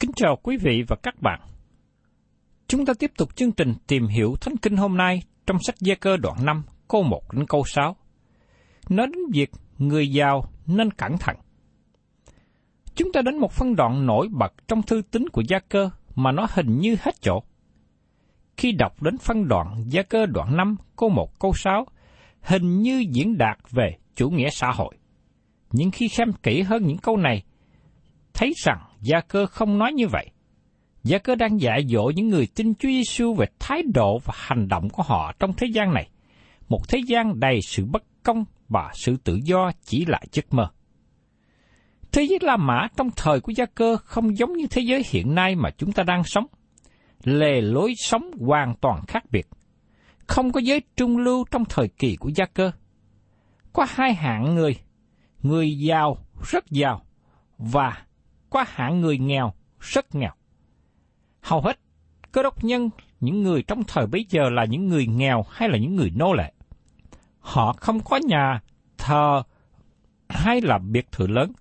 Kính chào quý vị và các bạn. Chúng ta tiếp tục chương trình tìm hiểu Thánh Kinh hôm nay trong sách Gia Cơ đoạn 5, câu 1 đến câu 6. Nói đến việc người giàu nên cẩn thận. Chúng ta đến một phân đoạn nổi bật trong thư tín của Gia Cơ mà nó hình như hết chỗ. Khi đọc đến phân đoạn Gia Cơ đoạn 5, câu 1, câu 6, hình như diễn đạt về chủ nghĩa xã hội. Nhưng khi xem kỹ hơn những câu này, thấy rằng Gia Cơ không nói như vậy. Gia Cơ đang dạy dỗ những người tin Chúa Giêsu về thái độ và hành động của họ trong thế gian này. Một thế gian đầy sự bất công và sự tự do chỉ là giấc mơ. Thế giới La Mã trong thời của Gia Cơ không giống như thế giới hiện nay mà chúng ta đang sống. Lề lối sống hoàn toàn khác biệt. Không có giới trung lưu trong thời kỳ của Gia Cơ. Có hai hạng người, người giàu rất giàu và có hạng người nghèo rất nghèo. Hầu hết cơ đốc nhân, những người trong thời bấy giờ là những người nghèo hay là những người nô lệ. Họ không có nhà thờ hay là biệt thự lớn,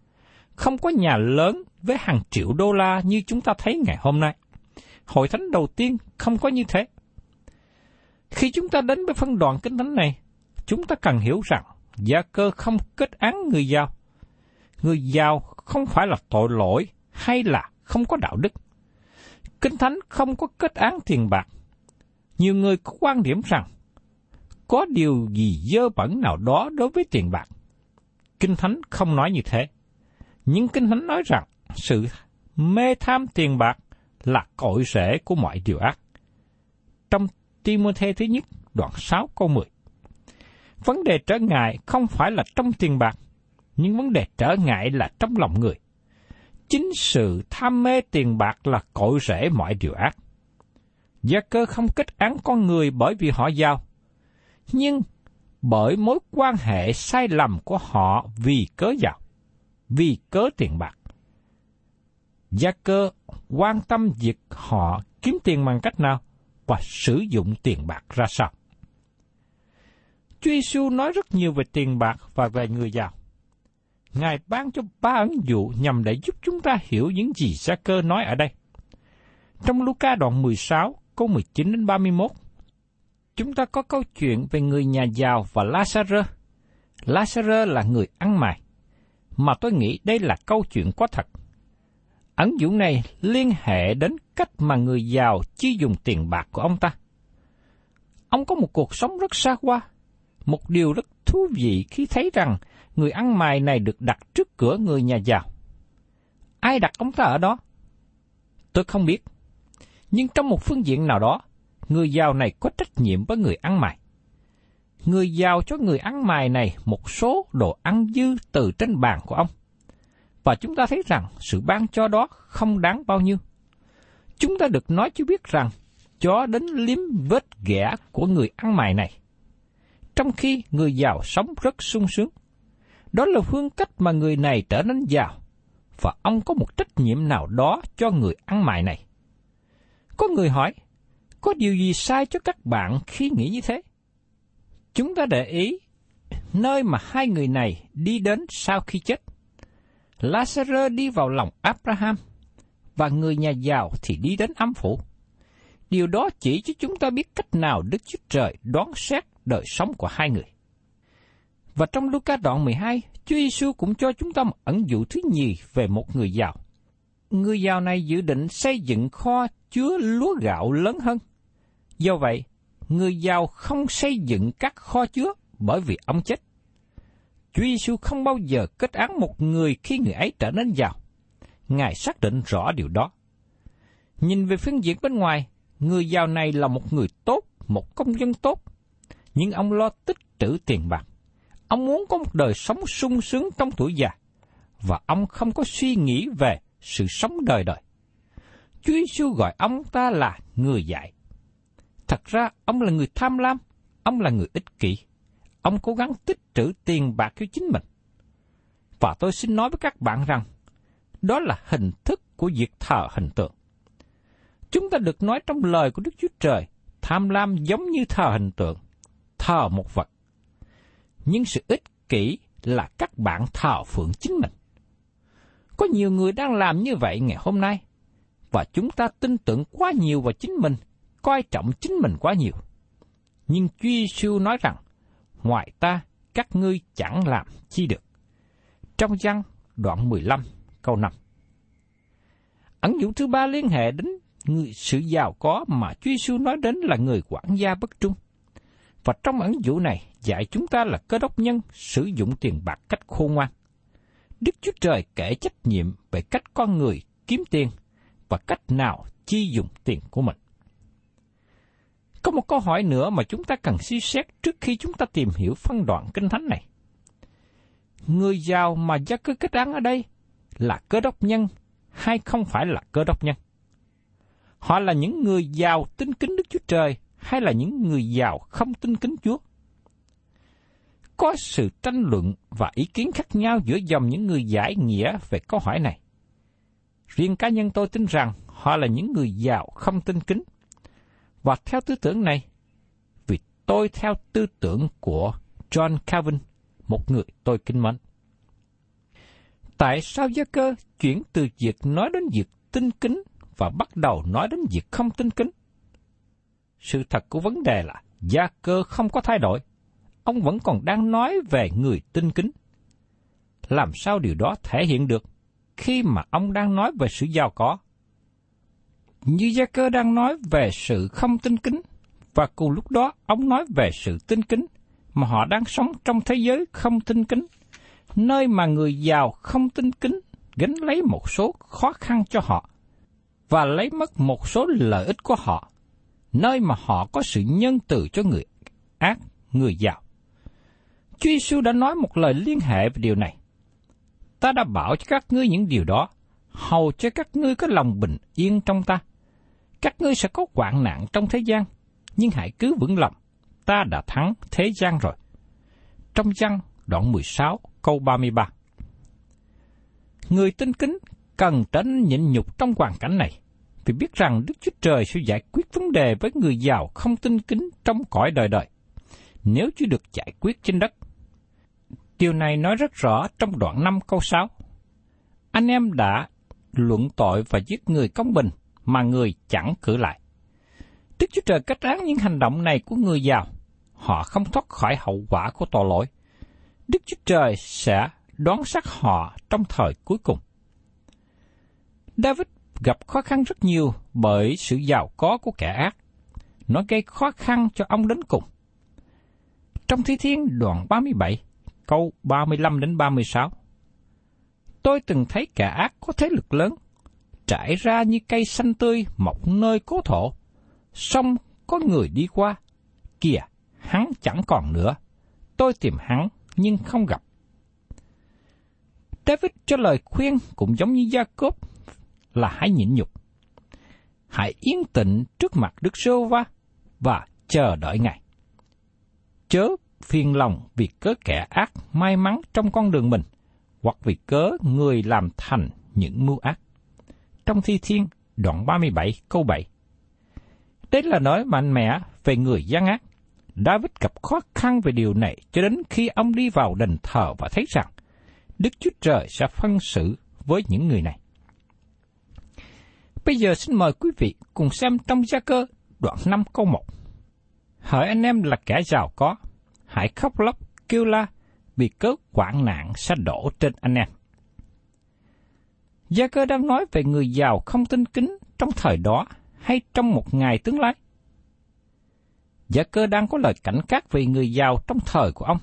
không có nhà lớn với hàng triệu đô la như chúng ta thấy ngày hôm nay. Hội thánh đầu tiên không có như thế. Khi chúng ta đến với phân đoạn kinh thánh này, chúng ta cần hiểu rằng gia cơ không kết án người giàu. Người giàu không phải là tội lỗi hay là không có đạo đức. Kinh Thánh không có kết án tiền bạc. Nhiều người có quan điểm rằng có điều gì dơ bẩn nào đó đối với tiền bạc. Kinh Thánh không nói như thế. Nhưng Kinh Thánh nói rằng sự mê tham tiền bạc là cội rễ của mọi điều ác. Trong Timothy thứ nhất, đoạn 6 câu 10. Vấn đề trở ngại không phải là trong tiền bạc, nhưng vấn đề trở ngại là trong lòng người. Chính sự tham mê tiền bạc là cội rễ mọi điều ác. Gia cơ không kết án con người bởi vì họ giàu, nhưng bởi mối quan hệ sai lầm của họ vì cớ giàu, vì cớ tiền bạc. Gia cơ quan tâm việc họ kiếm tiền bằng cách nào và sử dụng tiền bạc ra sao. Chúa Giêsu nói rất nhiều về tiền bạc và về người giàu. Ngài ban cho ba ấn dụ nhằm để giúp chúng ta hiểu những gì Gia cơ nói ở đây. Trong Luca đoạn 16, câu 19 đến 31, chúng ta có câu chuyện về người nhà giàu và Lazarus. Lazarus là người ăn mày, mà tôi nghĩ đây là câu chuyện có thật. Ẩn dụ này liên hệ đến cách mà người giàu chi dùng tiền bạc của ông ta. Ông có một cuộc sống rất xa hoa. Một điều rất thú vị khi thấy rằng người ăn mày này được đặt trước cửa người nhà giàu. Ai đặt ông ta ở đó? Tôi không biết. Nhưng trong một phương diện nào đó, người giàu này có trách nhiệm với người ăn mày. Người giàu cho người ăn mày này một số đồ ăn dư từ trên bàn của ông. Và chúng ta thấy rằng sự ban cho đó không đáng bao nhiêu. Chúng ta được nói chứ biết rằng chó đến liếm vết ghẻ của người ăn mày này. Trong khi người giàu sống rất sung sướng. Đó là phương cách mà người này trở nên giàu, và ông có một trách nhiệm nào đó cho người ăn mày này. Có người hỏi, có điều gì sai cho các bạn khi nghĩ như thế? Chúng ta để ý nơi mà hai người này đi đến sau khi chết. Lazarus đi vào lòng Abraham, và người nhà giàu thì đi đến âm phủ. Điều đó chỉ cho chúng ta biết cách nào Đức Chúa Trời đoán xét đời sống của hai người. Và trong Luca đoạn 12, Chúa Giêsu cũng cho chúng ta một ẩn dụ thứ nhì về một người giàu. Người giàu này dự định xây dựng kho chứa lúa gạo lớn hơn. Do vậy, người giàu không xây dựng các kho chứa bởi vì ông chết. Chúa Giêsu không bao giờ kết án một người khi người ấy trở nên giàu. Ngài xác định rõ điều đó. Nhìn về phương diện bên ngoài, người giàu này là một người tốt, một công dân tốt, nhưng ông lo tích trữ tiền bạc. Ông muốn có một đời sống sung sướng trong tuổi già, và ông không có suy nghĩ về sự sống đời đời. Chúa Giêsu gọi ông ta là người dạy. Thật ra, ông là người tham lam, ông là người ích kỷ. Ông cố gắng tích trữ tiền bạc cho chính mình. Và tôi xin nói với các bạn rằng, đó là hình thức của việc thờ hình tượng. Chúng ta được nói trong lời của Đức Chúa Trời, tham lam giống như thờ hình tượng, thờ một vật. Nhưng sự ích kỷ là các bạn thờ phượng chính mình. Có nhiều người đang làm như vậy ngày hôm nay, và chúng ta tin tưởng quá nhiều vào chính mình, coi trọng chính mình quá nhiều. Nhưng Chúa Giêsu nói rằng, ngoài ta, các ngươi chẳng làm chi được. Trong văn đoạn 15, câu 5. Ẩn dụ thứ ba liên hệ đến người sự giàu có mà Chúa Giêsu nói đến là người quản gia bất trung. Và trong ẩn dụ này, dạy chúng ta là cơ đốc nhân sử dụng tiền bạc cách khôn ngoan. Đức Chúa Trời kể trách nhiệm về cách con người kiếm tiền và cách nào chi dùng tiền của mình. Có một câu hỏi nữa mà chúng ta cần suy xét trước khi chúng ta tìm hiểu phân đoạn kinh thánh này. Người giàu mà gia cư kết án ở đây là cơ đốc nhân hay không phải là cơ đốc nhân? Họ là những người giàu tin kính Đức Chúa Trời hay là những người giàu không tin kính Chúa? Có sự tranh luận và ý kiến khác nhau giữa dòng những người giải nghĩa về câu hỏi này. Riêng cá nhân tôi tin rằng họ là những người giàu không tin kính. Và theo tư tưởng này, vì tôi theo tư tưởng của John Calvin, một người tôi kính mến. Tại sao gia cơ chuyển từ việc nói đến việc tin kính và bắt đầu nói đến việc không tin kính? Sự thật của vấn đề là gia cơ không có thay đổi. Ông vẫn còn đang nói về người tin kính. Làm sao điều đó thể hiện được khi mà ông đang nói về sự giàu có? Như gia cơ đang nói về sự không tin kính, và cùng lúc đó ông nói về sự tin kính, mà họ đang sống trong thế giới không tin kính nơi mà người giàu không tin kính gánh lấy một số khó khăn cho họ và lấy mất một số lợi ích của họ, nơi mà họ có sự nhân từ cho người ác, người giàu. Chúa Giêsu đã nói một lời liên hệ về điều này. Ta đã bảo cho các ngươi những điều đó, hầu cho các ngươi có lòng bình yên trong ta. Các ngươi sẽ có hoạn nạn trong thế gian, nhưng hãy cứ vững lòng, ta đã thắng thế gian rồi. Trong văn đoạn 16 câu 33. Người tin kính cần tránh nhịn nhục trong hoàn cảnh này, thì biết rằng Đức Chúa Trời sẽ giải quyết vấn đề với người giàu không tin kính trong cõi đời đời, nếu chưa được giải quyết trên đất. Điều này nói rất rõ trong đoạn 5 câu 6. Anh em đã luận tội và giết người công bình mà người chẳng cử lại. Đức Chúa Trời kết án những hành động này của người giàu. Họ không thoát khỏi hậu quả của tội lỗi, Đức Chúa Trời sẽ đoán xác họ trong thời cuối cùng. David gặp khó khăn rất nhiều bởi sự giàu có của kẻ ác. Nó gây khó khăn cho ông đến cùng. Trong Thi Thiên đoạn 37, câu 35 đến 36. Tôi từng thấy kẻ ác có thế lực lớn, trải ra như cây xanh tươi mọc nơi cố thổ, song có người đi qua. Kìa, hắn chẳng còn nữa. Tôi tìm hắn nhưng không gặp. David cho lời khuyên cũng giống như Gia Cốp là hãy nhịn nhục. Hãy yên tĩnh trước mặt Đức Sô Va và chờ đợi Ngài. Chớ phiền lòng vì cớ kẻ ác may mắn trong con đường mình, hoặc vì cớ người làm thành những mưu ác. Trong Thi Thiên, đoạn 37 câu 7. Đây là nói mạnh mẽ về người gian ác. David gặp khó khăn về điều này cho đến khi ông đi vào đền thờ và thấy rằng Đức Chúa Trời sẽ phân xử với những người này. Bây giờ xin mời quý vị cùng xem trong gia cơ đoạn 5 câu 1. Hỡi anh em là kẻ giàu có, hãy khóc lóc, kêu la, vì cớ quản nạn sẽ đổ trên anh em. Gia cơ đang nói về người giàu không tin kính trong thời đó hay trong một ngày tương lai. Gia cơ đang có lời cảnh cáo về người giàu trong thời của ông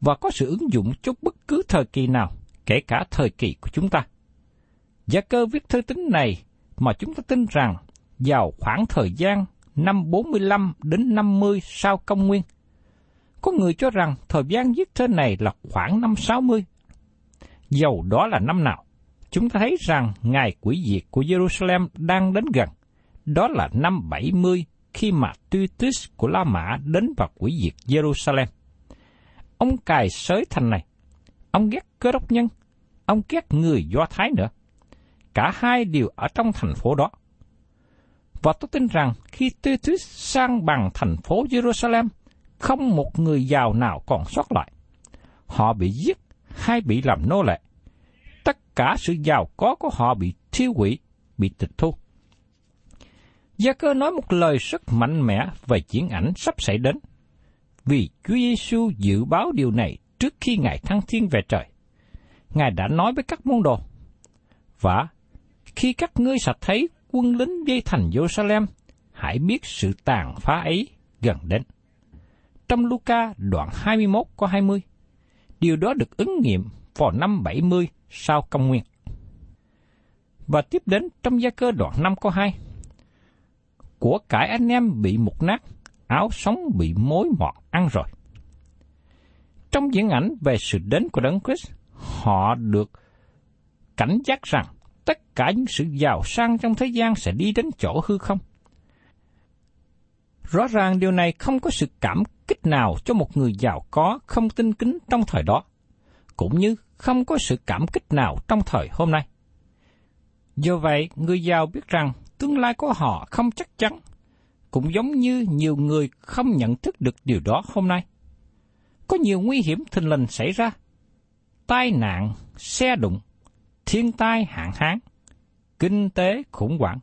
và có sự ứng dụng cho bất cứ thời kỳ nào, kể cả thời kỳ của chúng ta. Gia cơ viết thư tín này mà chúng ta tin rằng vào khoảng thời gian năm 45 đến 50 sau công nguyên. Có người cho rằng thời gian viết thư này là khoảng năm 60. Dầu đó là năm nào, chúng ta thấy rằng ngày quỷ diệt của Jerusalem đang đến gần. Đó là năm 70 khi mà Titus của La Mã đến và quỷ diệt Jerusalem. Ông cài sới thành này. Ông ghét cơ đốc nhân. Ông ghét người Do Thái nữa. Cả hai đều ở trong thành phố đó. Và tôi tin rằng khi Titus sang bằng thành phố Jerusalem, không một người giàu nào còn sót lại. Họ bị giết hay bị làm nô lệ. Tất cả sự giàu có của họ bị thiêu hủy, bị tịch thu. Gia cơ nói một lời rất mạnh mẽ về chuyển ảnh sắp xảy đến – vì Chúa Giêsu dự báo điều này trước khi Ngài thăng thiên về trời. Ngài đã nói với các môn đồ, và khi các ngươi sạch thấy quân lính dây thành Jerusalem, hãy biết sự tàn phá ấy gần đến. Trong Luca đoạn 21 có 20, điều đó được ứng nghiệm vào năm 70 sau công nguyên. Và tiếp đến trong gia cơ đoạn 5 có 2. Của cải anh em bị mục nát, áo sống bị mối mọt ăn rồi. Trong diễn ảnh về sự đến của Đấng Christ, họ được cảnh giác rằng tất cả những sự giàu sang trong thế gian sẽ đi đến chỗ hư không. Rõ ràng điều này không có sự cảm kích nào cho một người giàu có không tin kính trong thời đó, cũng như không có sự cảm kích nào trong thời hôm nay. Do vậy, người giàu biết rằng tương lai của họ không chắc chắn cũng giống như nhiều người không nhận thức được điều đó hôm nay. Có nhiều nguy hiểm thình lình xảy ra. Tai nạn, xe đụng, thiên tai hạn hán, kinh tế khủng hoảng.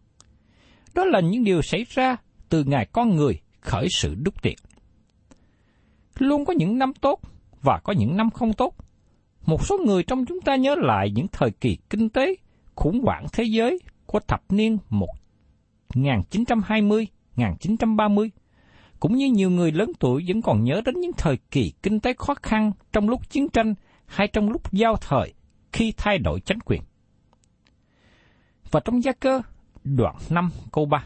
Đó là những điều xảy ra từ ngày con người khởi sự đúc tiền. Luôn có những năm tốt và có những năm không tốt. Một số người trong chúng ta nhớ lại những thời kỳ kinh tế khủng hoảng thế giới của thập niên 1920 1930, cũng như nhiều người lớn tuổi vẫn còn nhớ đến những thời kỳ kinh tế khó khăn trong lúc chiến tranh hay trong lúc giao thời khi thay đổi chính quyền. Và trong gia cơ, đoạn 5 câu 3.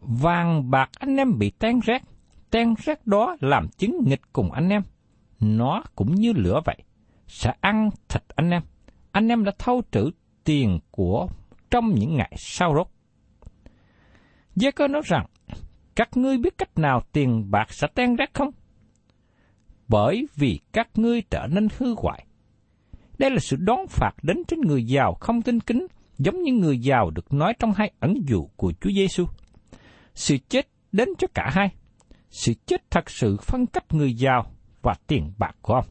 Vàng bạc anh em bị tan rác, tan rác đó làm chứng nghịch cùng anh em. Nó cũng như lửa vậy, sẽ ăn thịt anh em. Anh em đã thâu trữ tiền của trong những ngày sau rốt. Gia cơ nói rằng, các ngươi biết cách nào tiền bạc sẽ tan rác không? Bởi vì các ngươi trở nên hư hoại. Đây là sự đón phạt đến trên người giàu không tin kính, giống như người giàu được nói trong hai ẩn dụ của Chúa Giêsu. Sự chết đến cho cả hai. Sự chết thật sự phân cách người giàu và tiền bạc của ông.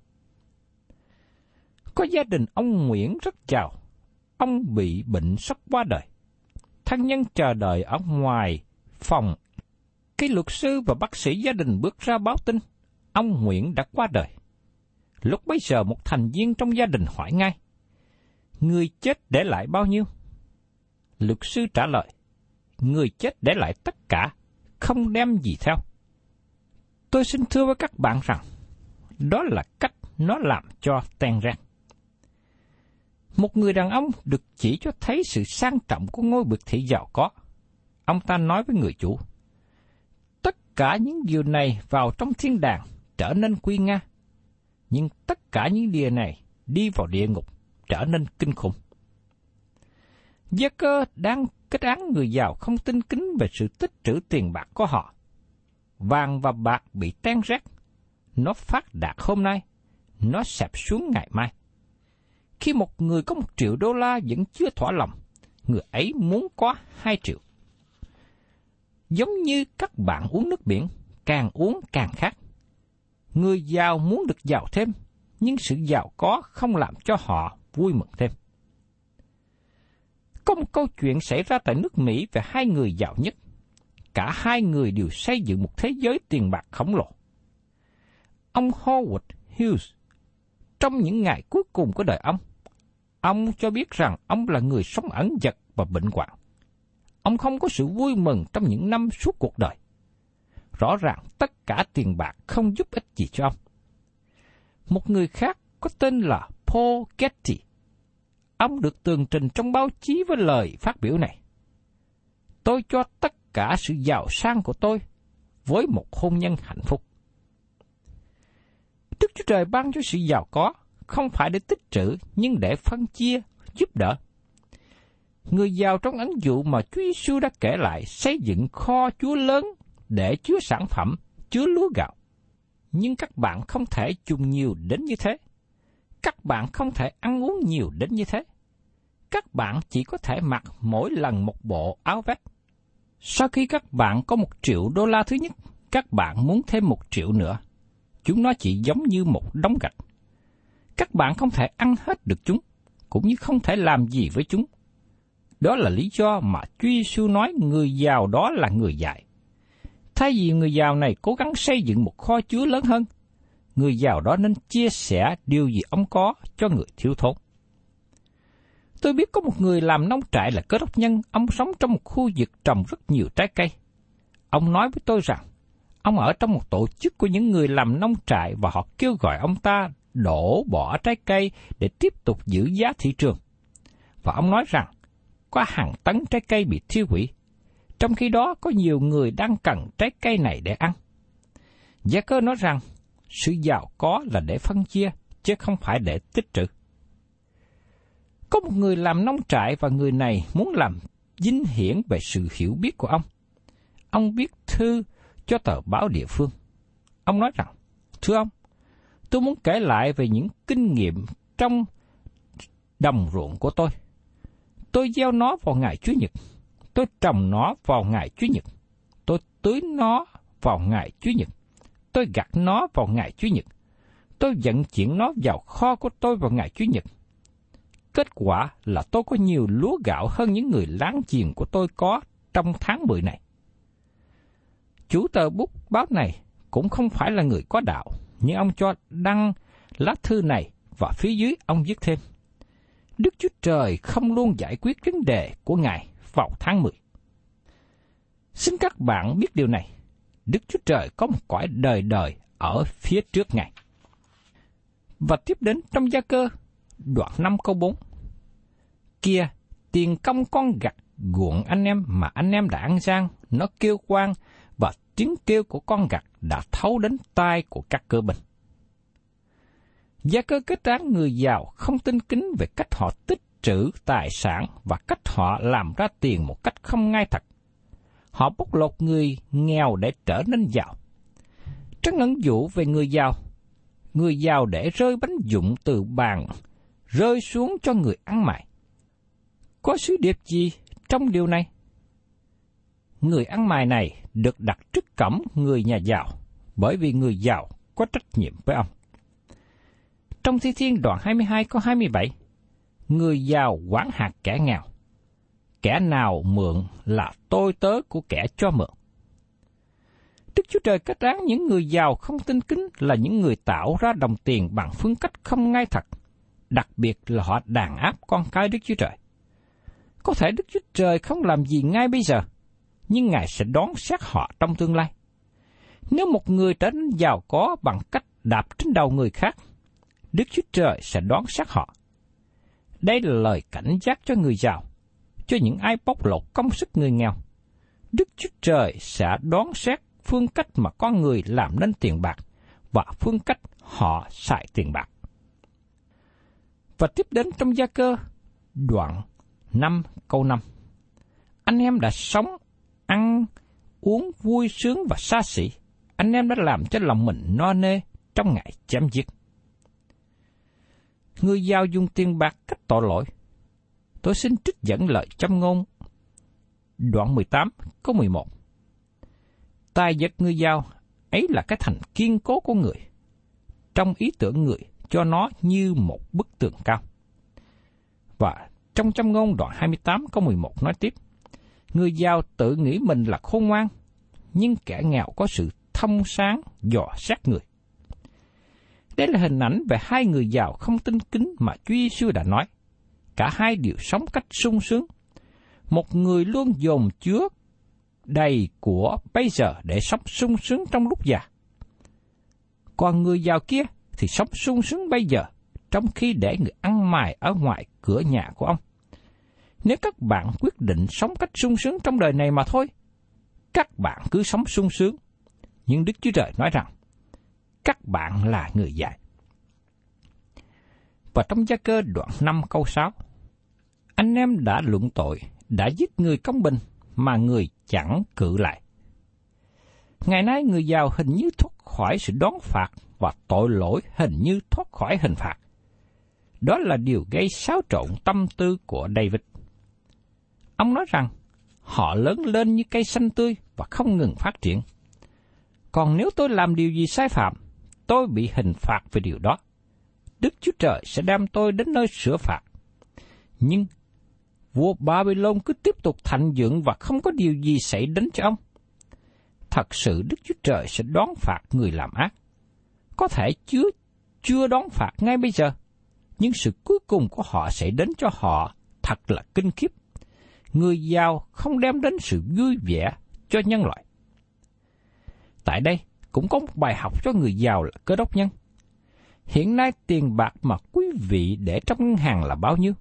Có gia đình ông Nguyễn rất giàu. Ông bị bệnh sắp qua đời thân nhân chờ đợi ở ngoài phòng. Khi luật sư và bác sĩ gia đình bước ra báo tin, ông Nguyễn đã qua đời. Lúc bấy giờ một thành viên trong gia đình hỏi ngay, người chết để lại bao nhiêu? Luật sư trả lời, người chết để lại tất cả, không đem gì theo. Tôi xin thưa với các bạn rằng, đó là cách nó làm cho tan rang. Một người đàn ông được chỉ cho thấy sự sang trọng của ngôi biệt thị giàu có. Ông ta nói với người chủ, tất cả những điều này vào trong thiên đàng trở nên quy nga, nhưng tất cả những điều này đi vào địa ngục trở nên kinh khủng. Gia cơ đang kết án người giàu không tin kính về sự tích trữ tiền bạc của họ. Vàng và bạc bị tan rác. Nó phát đạt hôm nay, nó sạp xuống ngày mai. Khi một người có một triệu đô la vẫn chưa thỏa lòng, người ấy muốn có hai triệu. Giống như các bạn uống nước biển, càng uống càng khát. Người giàu muốn được giàu thêm, nhưng sự giàu có không làm cho họ vui mừng thêm. Có một câu chuyện xảy ra tại nước Mỹ về hai người giàu nhất. Cả hai người đều xây dựng một thế giới tiền bạc khổng lồ. Ông Howard Hughes, trong những ngày cuối cùng của đời ông, ông cho biết rằng ông là người sống ẩn dật và bệnh hoạn. Ông không có sự vui mừng trong những năm suốt cuộc đời. Rõ ràng tất cả tiền bạc không giúp ích gì cho ông. Một người khác có tên là Paul Getty Ông được tường trình trong báo chí với lời phát biểu này. Tôi cho tất cả sự giàu sang của tôi với một hôn nhân hạnh phúc. Đức Chúa Trời ban cho sự giàu có không phải để tích trữ nhưng để phân chia, giúp đỡ. Người giàu trong ấn dụ mà Chúa Giêsu đã kể lại xây dựng kho chúa lớn để chứa sản phẩm, chứa lúa gạo. Nhưng các bạn không thể dùng nhiều đến như thế các bạn không thể ăn uống nhiều đến như thế. Các bạn chỉ có thể mặc mỗi lần một bộ áo vest. Sau khi các bạn có một triệu đô la thứ nhất, các bạn muốn thêm một triệu nữa. Chúng nó chỉ giống như một đống gạch. Các bạn không thể ăn hết được chúng, cũng như không thể làm gì với chúng. Đó là lý do mà Chúa Giêsu nói người giàu đó là người dạy. Thay vì người giàu này cố gắng xây dựng một kho chứa lớn hơn, người giàu đó nên chia sẻ điều gì ông có cho người thiếu thốn. Tôi biết có một người làm nông trại là cơ đốc nhân, ông sống trong một khu vực trồng rất nhiều trái cây. Ông nói với tôi rằng, ông ở trong một tổ chức của những người làm nông trại và họ kêu gọi ông ta đổ bỏ trái cây để tiếp tục giữ giá thị trường. Và ông nói rằng, có hàng tấn trái cây bị thiêu hủy, trong khi đó có nhiều người đang cần trái cây này để ăn. Gia cơ nói rằng, sự giàu có là để phân chia, chứ không phải để tích trữ. Có một người làm nông trại và người này muốn làm dinh hiển về sự hiểu biết của ông. Ông viết thư cho tờ báo địa phương. Ông nói rằng, Thưa ông, tôi muốn kể lại về những kinh nghiệm trong đồng ruộng của tôi. Tôi gieo nó vào ngày Chủ nhật. Tôi trồng nó vào ngày Chủ nhật. Tôi tưới nó vào ngày Chủ nhật tôi gặt nó vào ngày Chủ nhật. Tôi vận chuyển nó vào kho của tôi vào ngày Chủ nhật. Kết quả là tôi có nhiều lúa gạo hơn những người láng giềng của tôi có trong tháng 10 này. Chủ tờ bút báo này cũng không phải là người có đạo, nhưng ông cho đăng lá thư này và phía dưới ông viết thêm. Đức Chúa Trời không luôn giải quyết vấn đề của Ngài vào tháng 10. Xin các bạn biết điều này. Đức Chúa Trời có một cõi đời đời ở phía trước Ngài. Và tiếp đến trong gia cơ, đoạn 5 câu 4. Kia, tiền công con gặt guộn anh em mà anh em đã ăn gian, nó kêu quang và tiếng kêu của con gặt đã thấu đến tai của các cơ binh. Gia cơ kết án người giàu không tin kính về cách họ tích trữ tài sản và cách họ làm ra tiền một cách không ngay thật họ bóc lột người nghèo để trở nên giàu. Trong ẩn dụ về người giàu, người giàu để rơi bánh dụng từ bàn, rơi xuống cho người ăn mày. Có sứ điệp gì trong điều này? Người ăn mày này được đặt trước cổng người nhà giàu, bởi vì người giàu có trách nhiệm với ông. Trong Thi Thiên đoạn 22 có 27, người giàu quản hạt kẻ nghèo kẻ nào mượn là tôi tớ của kẻ cho mượn. Đức Chúa Trời kết án những người giàu không tin kính là những người tạo ra đồng tiền bằng phương cách không ngay thật, đặc biệt là họ đàn áp con cái Đức Chúa Trời. Có thể Đức Chúa Trời không làm gì ngay bây giờ, nhưng Ngài sẽ đón xét họ trong tương lai. Nếu một người trở nên giàu có bằng cách đạp trên đầu người khác, Đức Chúa Trời sẽ đón xét họ. Đây là lời cảnh giác cho người giàu, cho những ai bóc lột công sức người nghèo. Đức Chúa Trời sẽ đoán xét phương cách mà con người làm nên tiền bạc và phương cách họ xài tiền bạc. Và tiếp đến trong gia cơ, đoạn 5 câu 5. Anh em đã sống, ăn, uống vui sướng và xa xỉ. Anh em đã làm cho lòng mình no nê trong ngày chém giết. Người giao dùng tiền bạc cách tội lỗi. Tôi xin trích dẫn lời châm ngôn. Đoạn 18, câu 11. Tài vật người giao ấy là cái thành kiên cố của người. Trong ý tưởng người cho nó như một bức tường cao. Và trong châm ngôn đoạn 28 câu 11 nói tiếp, Người giao tự nghĩ mình là khôn ngoan, nhưng kẻ nghèo có sự thông sáng dò xét người. Đây là hình ảnh về hai người giàu không tin kính mà Chúa Giêsu đã nói. Cả hai đều sống cách sung sướng. Một người luôn dồn chứa đầy của bây giờ để sống sung sướng trong lúc già. Còn người giàu kia thì sống sung sướng bây giờ, trong khi để người ăn mài ở ngoài cửa nhà của ông. Nếu các bạn quyết định sống cách sung sướng trong đời này mà thôi, các bạn cứ sống sung sướng. Nhưng Đức Chúa Trời nói rằng, các bạn là người dạy. Và trong gia cơ đoạn 5 câu 6, anh em đã luận tội, đã giết người công bình, mà người chẳng cự lại. Ngày nay người giàu hình như thoát khỏi sự đón phạt và tội lỗi hình như thoát khỏi hình phạt. Đó là điều gây xáo trộn tâm tư của David. Ông nói rằng, họ lớn lên như cây xanh tươi và không ngừng phát triển. Còn nếu tôi làm điều gì sai phạm, tôi bị hình phạt về điều đó. Đức Chúa Trời sẽ đem tôi đến nơi sửa phạt. Nhưng vua Babylon cứ tiếp tục thành dưỡng và không có điều gì xảy đến cho ông. Thật sự Đức Chúa Trời sẽ đón phạt người làm ác. Có thể chưa chưa đón phạt ngay bây giờ, nhưng sự cuối cùng của họ sẽ đến cho họ thật là kinh khiếp. Người giàu không đem đến sự vui vẻ cho nhân loại. Tại đây cũng có một bài học cho người giàu là cơ đốc nhân. Hiện nay tiền bạc mà quý vị để trong ngân hàng là bao nhiêu?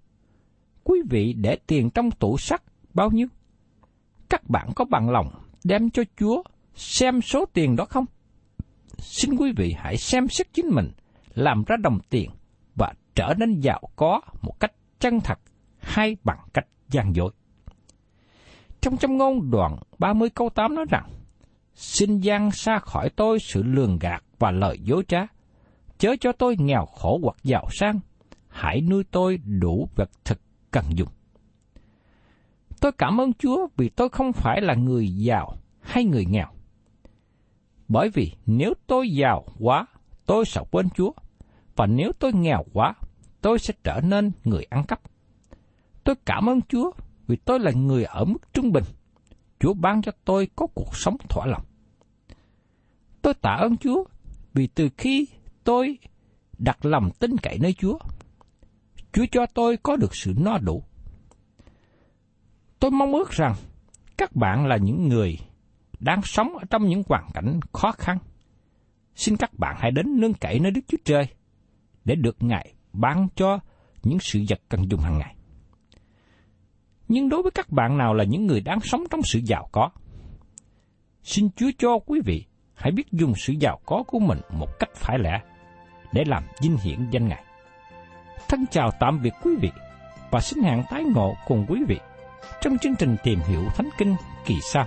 Quý vị để tiền trong tủ sắt bao nhiêu? Các bạn có bằng lòng đem cho Chúa xem số tiền đó không? Xin quý vị hãy xem xét chính mình, làm ra đồng tiền và trở nên giàu có một cách chân thật hay bằng cách gian dối. Trong trong ngôn đoạn 30 câu 8 nói rằng, Xin gian xa khỏi tôi sự lường gạt và lời dối trá, chớ cho tôi nghèo khổ hoặc giàu sang, hãy nuôi tôi đủ vật thực cần dùng. Tôi cảm ơn Chúa vì tôi không phải là người giàu hay người nghèo. Bởi vì nếu tôi giàu quá, tôi sẽ quên Chúa, và nếu tôi nghèo quá, tôi sẽ trở nên người ăn cắp. Tôi cảm ơn Chúa vì tôi là người ở mức trung bình. Chúa ban cho tôi có cuộc sống thỏa lòng. Tôi tạ ơn Chúa vì từ khi tôi đặt lòng tin cậy nơi Chúa, Chúa cho tôi có được sự no đủ. Tôi mong ước rằng các bạn là những người đang sống ở trong những hoàn cảnh khó khăn. Xin các bạn hãy đến nương cậy nơi Đức Chúa Trời để được Ngài ban cho những sự vật cần dùng hàng ngày. Nhưng đối với các bạn nào là những người đang sống trong sự giàu có, xin Chúa cho quý vị hãy biết dùng sự giàu có của mình một cách phải lẽ để làm vinh hiển danh Ngài. Thân chào tạm biệt quý vị và xin hẹn tái ngộ cùng quý vị trong chương trình tìm hiểu Thánh Kinh kỳ sau.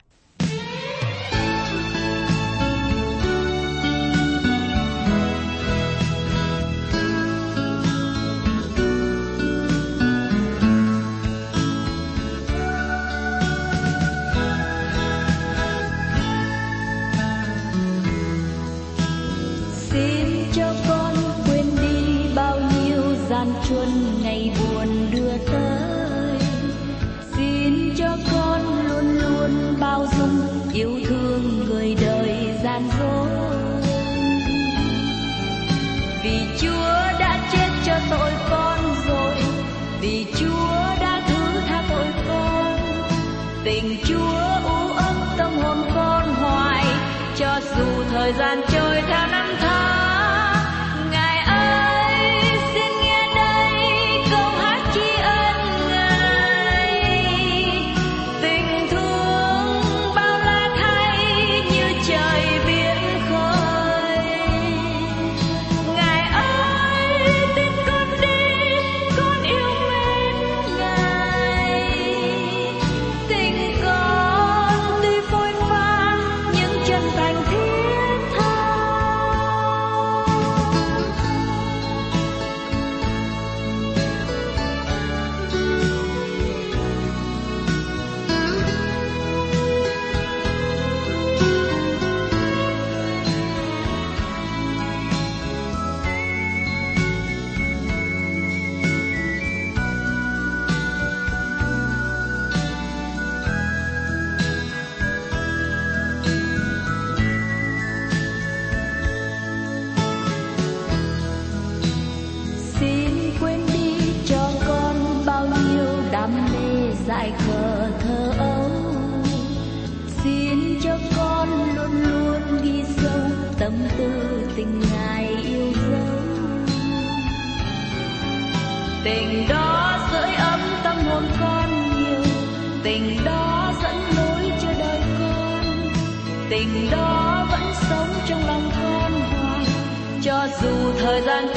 Xuân ngày buồn tình đó sưởi ấm tâm hồn con nhiều. Tình đó dẫn lối cho đời con. Tình đó vẫn sống trong lòng con hoài. Cho dù thời gian